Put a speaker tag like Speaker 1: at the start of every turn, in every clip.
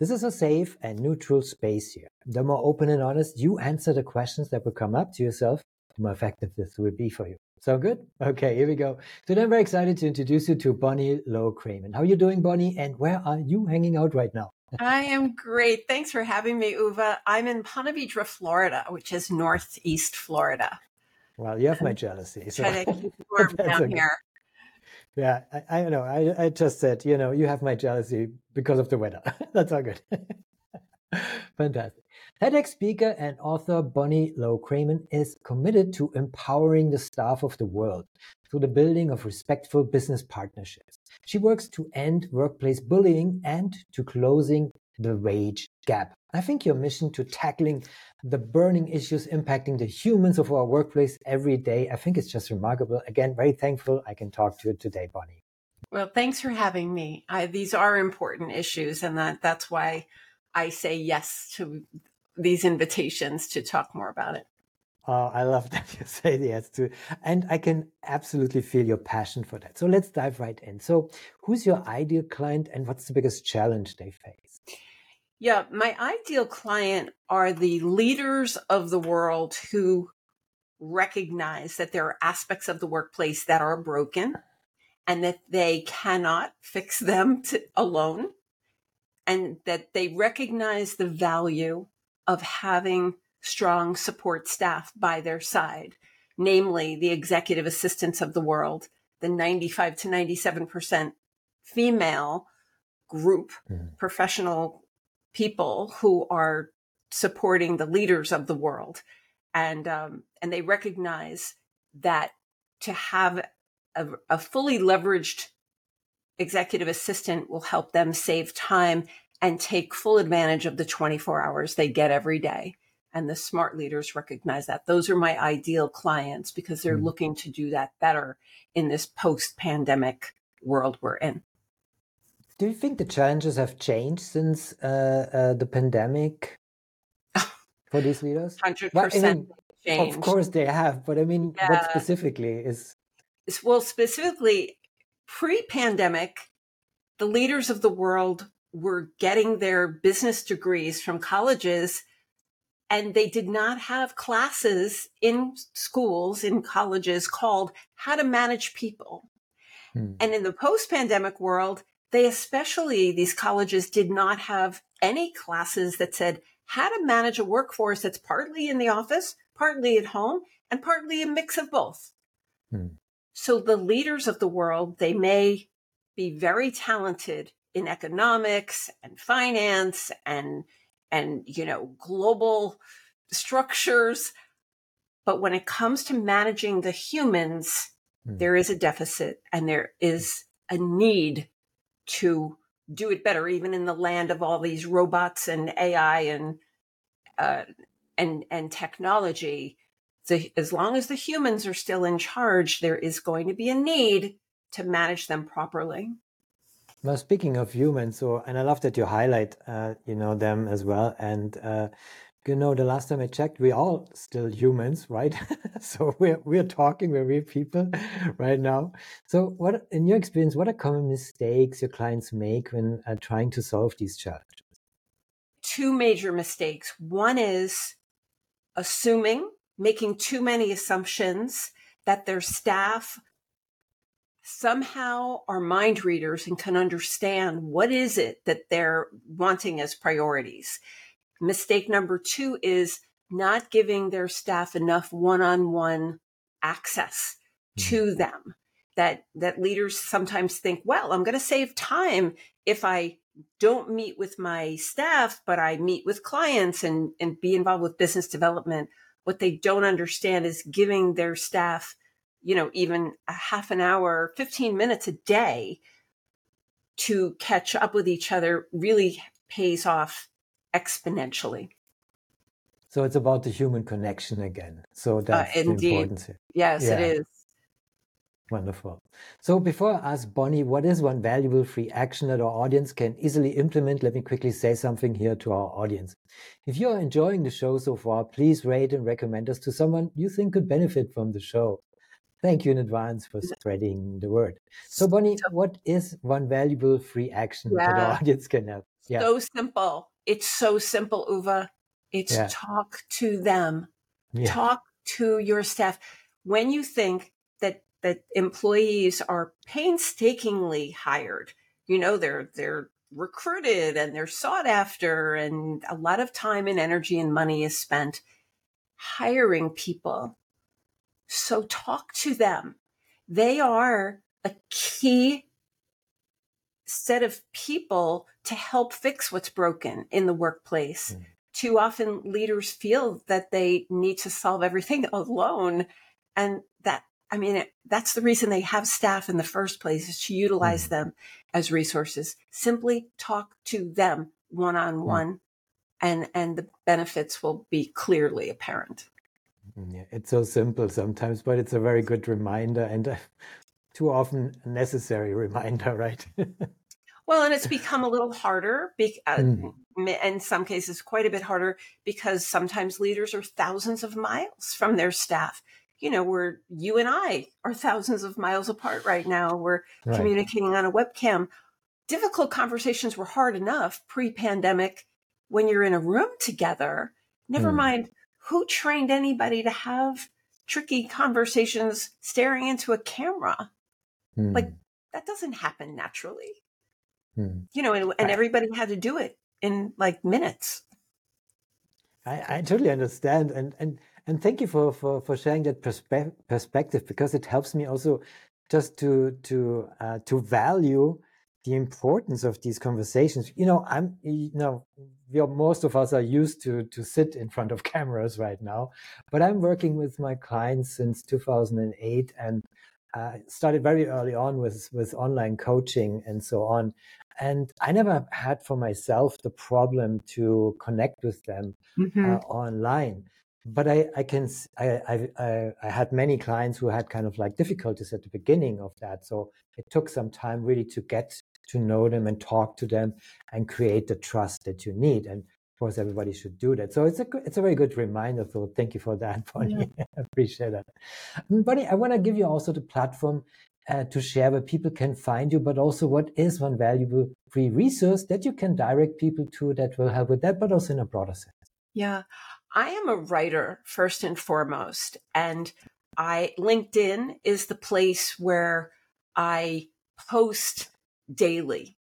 Speaker 1: This is a safe and neutral space here. The more open and honest you answer the questions that will come up to yourself, the more effective this will be for you. So good? Okay, here we go. Today I'm very excited to introduce you to Bonnie Low Kramen. How are you doing, Bonnie? And where are you hanging out right now?
Speaker 2: I am great. Thanks for having me, Uwe. I'm in Ponte Vedra, Florida, which is northeast Florida.
Speaker 1: Well, you have my jealousy.
Speaker 2: So. Try to keep warm down okay. here.
Speaker 1: Yeah, I, I know. I, I just said, you know, you have my jealousy because of the weather. That's all good. Fantastic. TEDx speaker and author Bonnie Low Kramen is committed to empowering the staff of the world through the building of respectful business partnerships. She works to end workplace bullying and to closing the wage gap. I think your mission to tackling the burning issues impacting the humans of our workplace every day, I think it's just remarkable. Again, very thankful I can talk to you today, Bonnie.
Speaker 2: Well, thanks for having me. I, these are important issues, and that, that's why I say yes to these invitations to talk more about it.
Speaker 1: Oh, I love that you say yes to, and I can absolutely feel your passion for that. So let's dive right in. So, who's your ideal client, and what's the biggest challenge they face?
Speaker 2: Yeah, my ideal client are the leaders of the world who recognize that there are aspects of the workplace that are broken and that they cannot fix them to, alone and that they recognize the value of having strong support staff by their side, namely the executive assistants of the world, the 95 to 97% female group, mm. professional people who are supporting the leaders of the world. And, um, and they recognize that to have a, a fully leveraged executive assistant will help them save time and take full advantage of the 24 hours they get every day. And the smart leaders recognize that. Those are my ideal clients because they're mm looking to do that better in this post pandemic world we're in.
Speaker 1: Do you think the challenges have changed since uh, uh, the pandemic for these leaders?
Speaker 2: Hundred well, percent.
Speaker 1: I mean, of course they have, but I mean, yeah. what specifically is?
Speaker 2: Well, specifically, pre-pandemic, the leaders of the world were getting their business degrees from colleges, and they did not have classes in schools, in colleges, called "How to Manage People." Hmm. And in the post-pandemic world, they especially, these colleges did not have any classes that said how to manage a workforce that's partly in the office, partly at home, and partly a mix of both. Hmm. So the leaders of the world, they may be very talented in economics and finance and, and, you know, global structures. But when it comes to managing the humans, hmm. there is a deficit and there is a need to do it better, even in the land of all these robots and AI and uh, and and technology. The, as long as the humans are still in charge, there is going to be a need to manage them properly.
Speaker 1: Well, speaking of humans, so and I love that you highlight, uh, you know, them as well, and uh, you know, the last time I checked, we're all still humans, right? so we're we're talking, we're real people right now. So, what, in your experience, what are common mistakes your clients make when uh, trying to solve these challenges?
Speaker 2: Two major mistakes. One is assuming, making too many assumptions that their staff somehow are mind readers and can understand what is it that they're wanting as priorities Mistake number two is not giving their staff enough one-on-one access mm. to them. That that leaders sometimes think, well, I'm going to save time if I don't meet with my staff, but I meet with clients and, and be involved with business development. What they don't understand is giving their staff, you know, even a half an hour, 15 minutes a day to catch up with each other really pays off exponentially.
Speaker 1: So it's about the human connection again. So uh, that's uh, the importance here.
Speaker 2: Yes, yeah. it is.
Speaker 1: Wonderful. So before I ask Bonnie, what is one valuable free action that our audience can easily implement? Let me quickly say something here to our audience. If you are enjoying the show so far, please rate and recommend us to someone you think could benefit from the show. Thank you in advance for spreading the word. So, Bonnie, what is one valuable free action yeah. that our audience can have?
Speaker 2: Yeah. So simple. It's so simple, Uwe. It's yeah. talk to them. Yeah. Talk to your staff. When you think that that employees are painstakingly hired, you know they're they're recruited and they're sought after and a lot of time and energy and money is spent hiring people so talk to them. They are a key set of people to help fix what's broken in the workplace. Mm. Too often leaders feel that they need to solve everything alone. And that, I mean, it, that's the reason they have staff in the first place is to utilize mm. them as resources. Simply talk to them one on one and, and the benefits will be clearly apparent.
Speaker 1: Mm, yeah, it's so simple sometimes, but it's a very good reminder and a too often necessary reminder, right?
Speaker 2: well, and it's become a little harder, be- uh, mm. in some cases, quite a bit harder because sometimes leaders are thousands of miles from their staff. You know, where you and I are thousands of miles apart right now. We're right. communicating on a webcam. Difficult conversations were hard enough pre pandemic when you're in a room together. Never mm. mind who trained anybody to have tricky conversations staring into a camera? Mm. Like that doesn't happen naturally. Mm. You know, and, and, everybody had to do it in like minutes.
Speaker 1: I, I totally understand. And, and, and thank you for, for, for sharing that perspe- perspective because it helps me also just to, to, uh, to value the importance of these conversations. You know, I'm, you know, we are, most of us are used to to sit in front of cameras right now, but I'm working with my clients since 2008 and uh, started very early on with with online coaching and so on. And I never had for myself the problem to connect with them mm-hmm. uh, online but I, I can I, I I had many clients who had kind of like difficulties at the beginning of that. So it took some time really to get to know them and talk to them and create the trust that you need. And of course, everybody should do that. So it's a it's a very good reminder. So thank you for that, Bonnie. Yeah. I appreciate that. Bonnie, I want to give you also the platform uh, to share where people can find you, but also what is one valuable free resource that you can direct people to that will help with that, but also in a broader sense.
Speaker 2: Yeah. I am a writer first and foremost, and I LinkedIn is the place where I post daily.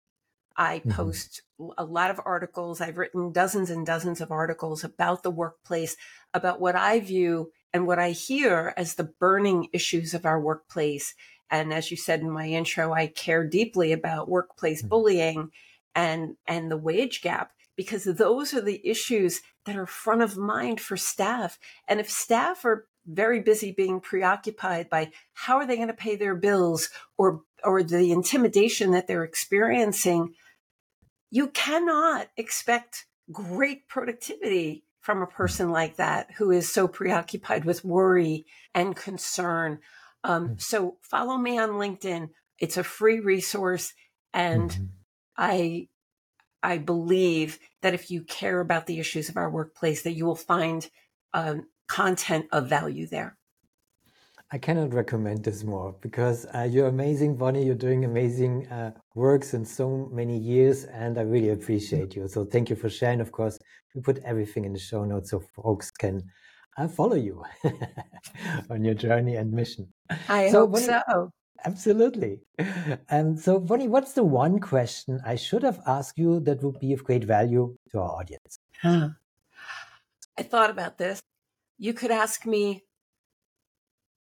Speaker 2: I mm-hmm. post a lot of articles. I've written dozens and dozens of articles about the workplace, about what I view and what I hear as the burning issues of our workplace. And as you said in my intro, I care deeply about workplace mm-hmm. bullying and, and the wage gap because those are the issues that are front of mind for staff. And if staff are very busy being preoccupied by how are they going to pay their bills or or the intimidation that they're experiencing, you cannot expect great productivity from a person like that who is so preoccupied with worry and concern. Um, hmm. so follow me on LinkedIn. It's a free resource, and mm-hmm. I I believe that if you care about the issues of our workplace, that you will find um, content of value there.
Speaker 1: I cannot recommend this more because uh, you're amazing, Bonnie. You're doing amazing uh, work since so many years, and I really appreciate you. So thank you for sharing. Of course, we put everything in the show notes so folks can uh, follow you on your journey and mission.
Speaker 2: I so, hope Bonnie, so.
Speaker 1: Absolutely. And so, Bonnie, what's the one question I should have asked you that would be of great value to our audience? Huh.
Speaker 2: I thought about this. You could ask me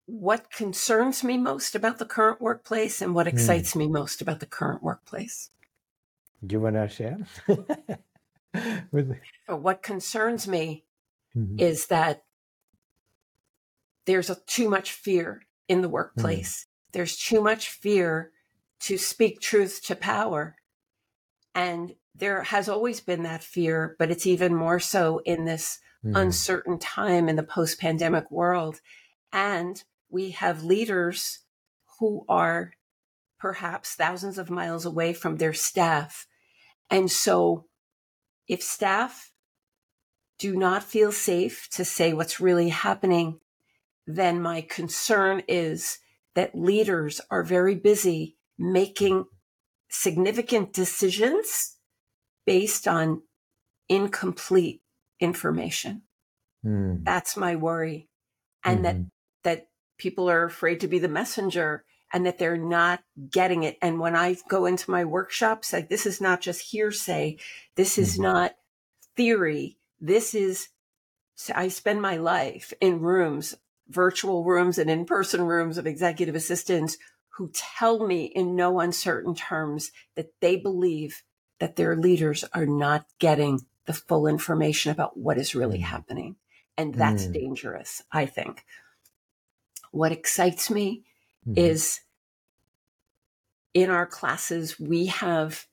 Speaker 2: what concerns me most about the current workplace and what hmm. excites me most about the current workplace.
Speaker 1: Do you want to share?
Speaker 2: what concerns me mm-hmm. is that there's a, too much fear in the workplace there's too much fear to speak truth to power. And there has always been that fear, but it's even more so in this mm. uncertain time in the post pandemic world. And we have leaders who are perhaps thousands of miles away from their staff. And so if staff do not feel safe to say what's really happening, then my concern is that leaders are very busy making significant decisions based on incomplete information. Mm. That's my worry. And mm-hmm. that, that people are afraid to be the messenger and that they're not getting it. And when I go into my workshops, like this is not just hearsay. This is mm-hmm. not theory. This is, I spend my life in rooms, virtual rooms and in person rooms of executive assistants who tell me in no uncertain terms that they believe that their leaders are not getting the full information about what is really mm. happening. And that's mm. dangerous, I think. What excites me mm. is in our classes, we have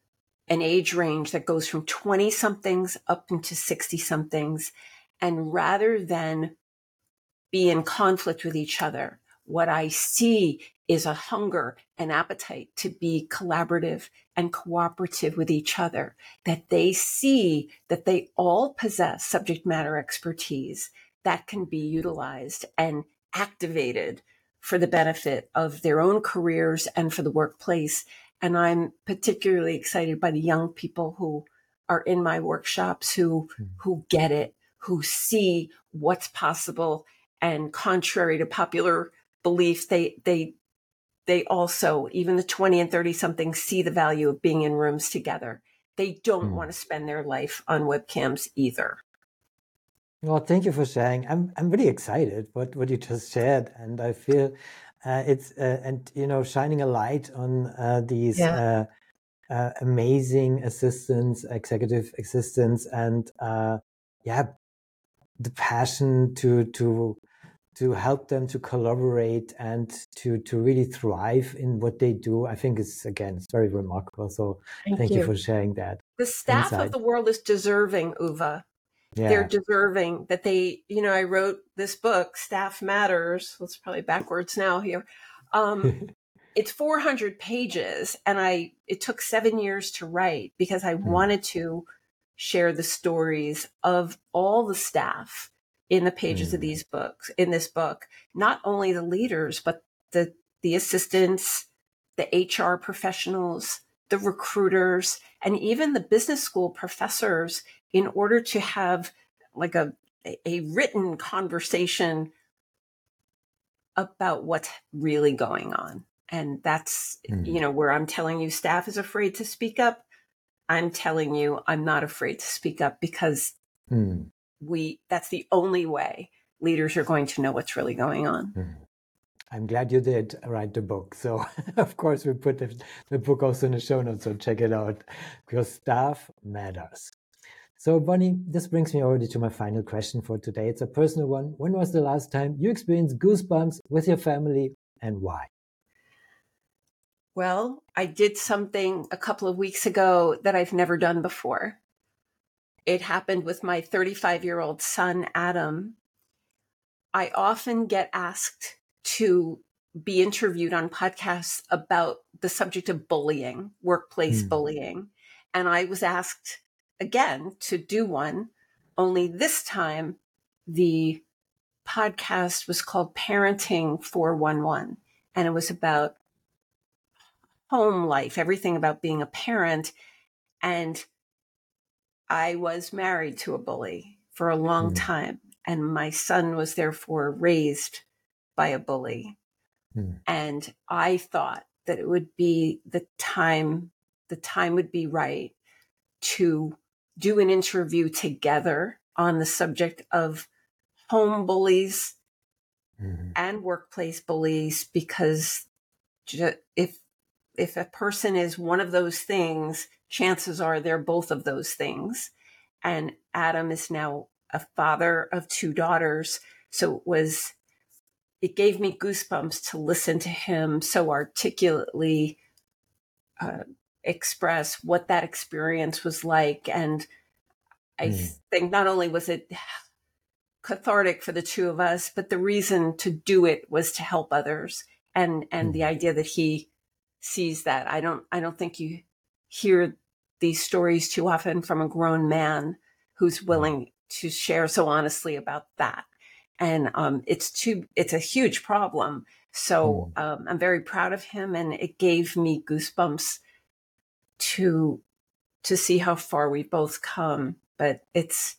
Speaker 2: an age range that goes from 20 somethings up into 60 somethings. And rather than be in conflict with each other, what I see is a hunger and appetite to be collaborative and cooperative with each other, that they see that they all possess subject matter expertise that can be utilized and activated for the benefit of their own careers and for the workplace. And I'm particularly excited by the young people who are in my workshops who, mm. who get it, who see what's possible. And contrary to popular belief, they, they, they also, even the 20 and 30 something see the value of being in rooms together. They don't mm. want to spend their life on webcams either.
Speaker 1: Well, thank you for sharing. I'm I'm really excited what what you just shared, and I feel uh, it's uh, and you know shining a light on uh, these yeah. Uh, uh, amazing assistants, executive assistants, and uh, yeah, the passion to to to help them to collaborate and to to really thrive in what they do. I think it's again it's very remarkable. So thank, thank you. you. for sharing that.
Speaker 2: The staff insight. of the world is deserving, Uwe yeah. they're deserving that they you know i wrote this book staff matters it's probably backwards now here um, it's 400 pages and i it took seven years to write because i mm. wanted to share the stories of all the staff in the pages mm. of these books in this book not only the leaders but the the assistants the hr professionals the recruiters and even the business school professors in order to have like a a written conversation about what's really going on and that's mm. you know where i'm telling you staff is afraid to speak up i'm telling you i'm not afraid to speak up because mm. We that's the only way leaders are going to know what's really going on mm.
Speaker 1: i'm glad you did write the book so of course we put the, the book also in the show notes so check it out because staff matters so, Bonnie, this brings me already to my final question for today. It's a personal one. When was the last time you experienced goosebumps with your family and why?
Speaker 2: Well, I did something a couple of weeks ago that I've never done before. It happened with my 35 year old son, Adam. I often get asked to be interviewed on podcasts about the subject of bullying, workplace mm. bullying. And I was asked again to do one, only this time the podcast was called Parenting 411. And it was about home life, everything about being a parent. And I was married to a bully for a long mm. time. And my son was therefore raised by a bully. Mm. And I thought that it would be the time, the time would be right to do an interview together on the subject of home bullies mm-hmm. and workplace bullies because if if a person is one of those things chances are they're both of those things and adam is now a father of two daughters so it was it gave me goosebumps to listen to him so articulately uh, express what that experience was like. And I mm. think not only was it cathartic for the two of us, but the reason to do it was to help others. And, and mm. the idea that he sees that. I don't, I don't think you hear these stories too often from a grown man who's mm. willing to share so honestly about that. And um, it's too, it's a huge problem. So mm. um, I'm very proud of him, and it gave me goosebumps to to see how far we've both come. But it's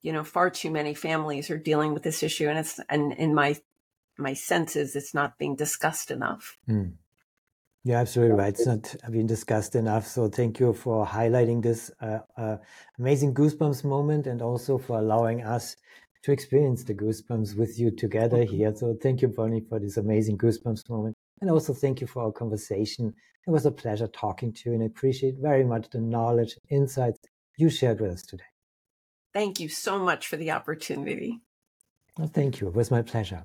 Speaker 2: you know far too many families are dealing with this issue, and it's and in my my senses, it's not being discussed enough.
Speaker 1: Mm. You're absolutely right. It's not been discussed enough. So thank you for highlighting this uh, uh, amazing goosebumps moment and also for allowing us to experience the goosebumps with you together here. So thank you, Bonnie, for this amazing goosebumps moment. And also thank you for our conversation. It was a pleasure talking to you and I appreciate very much the knowledge and insights you shared with us today.
Speaker 2: Thank you so much for the opportunity.
Speaker 1: Well, thank you. It was my pleasure.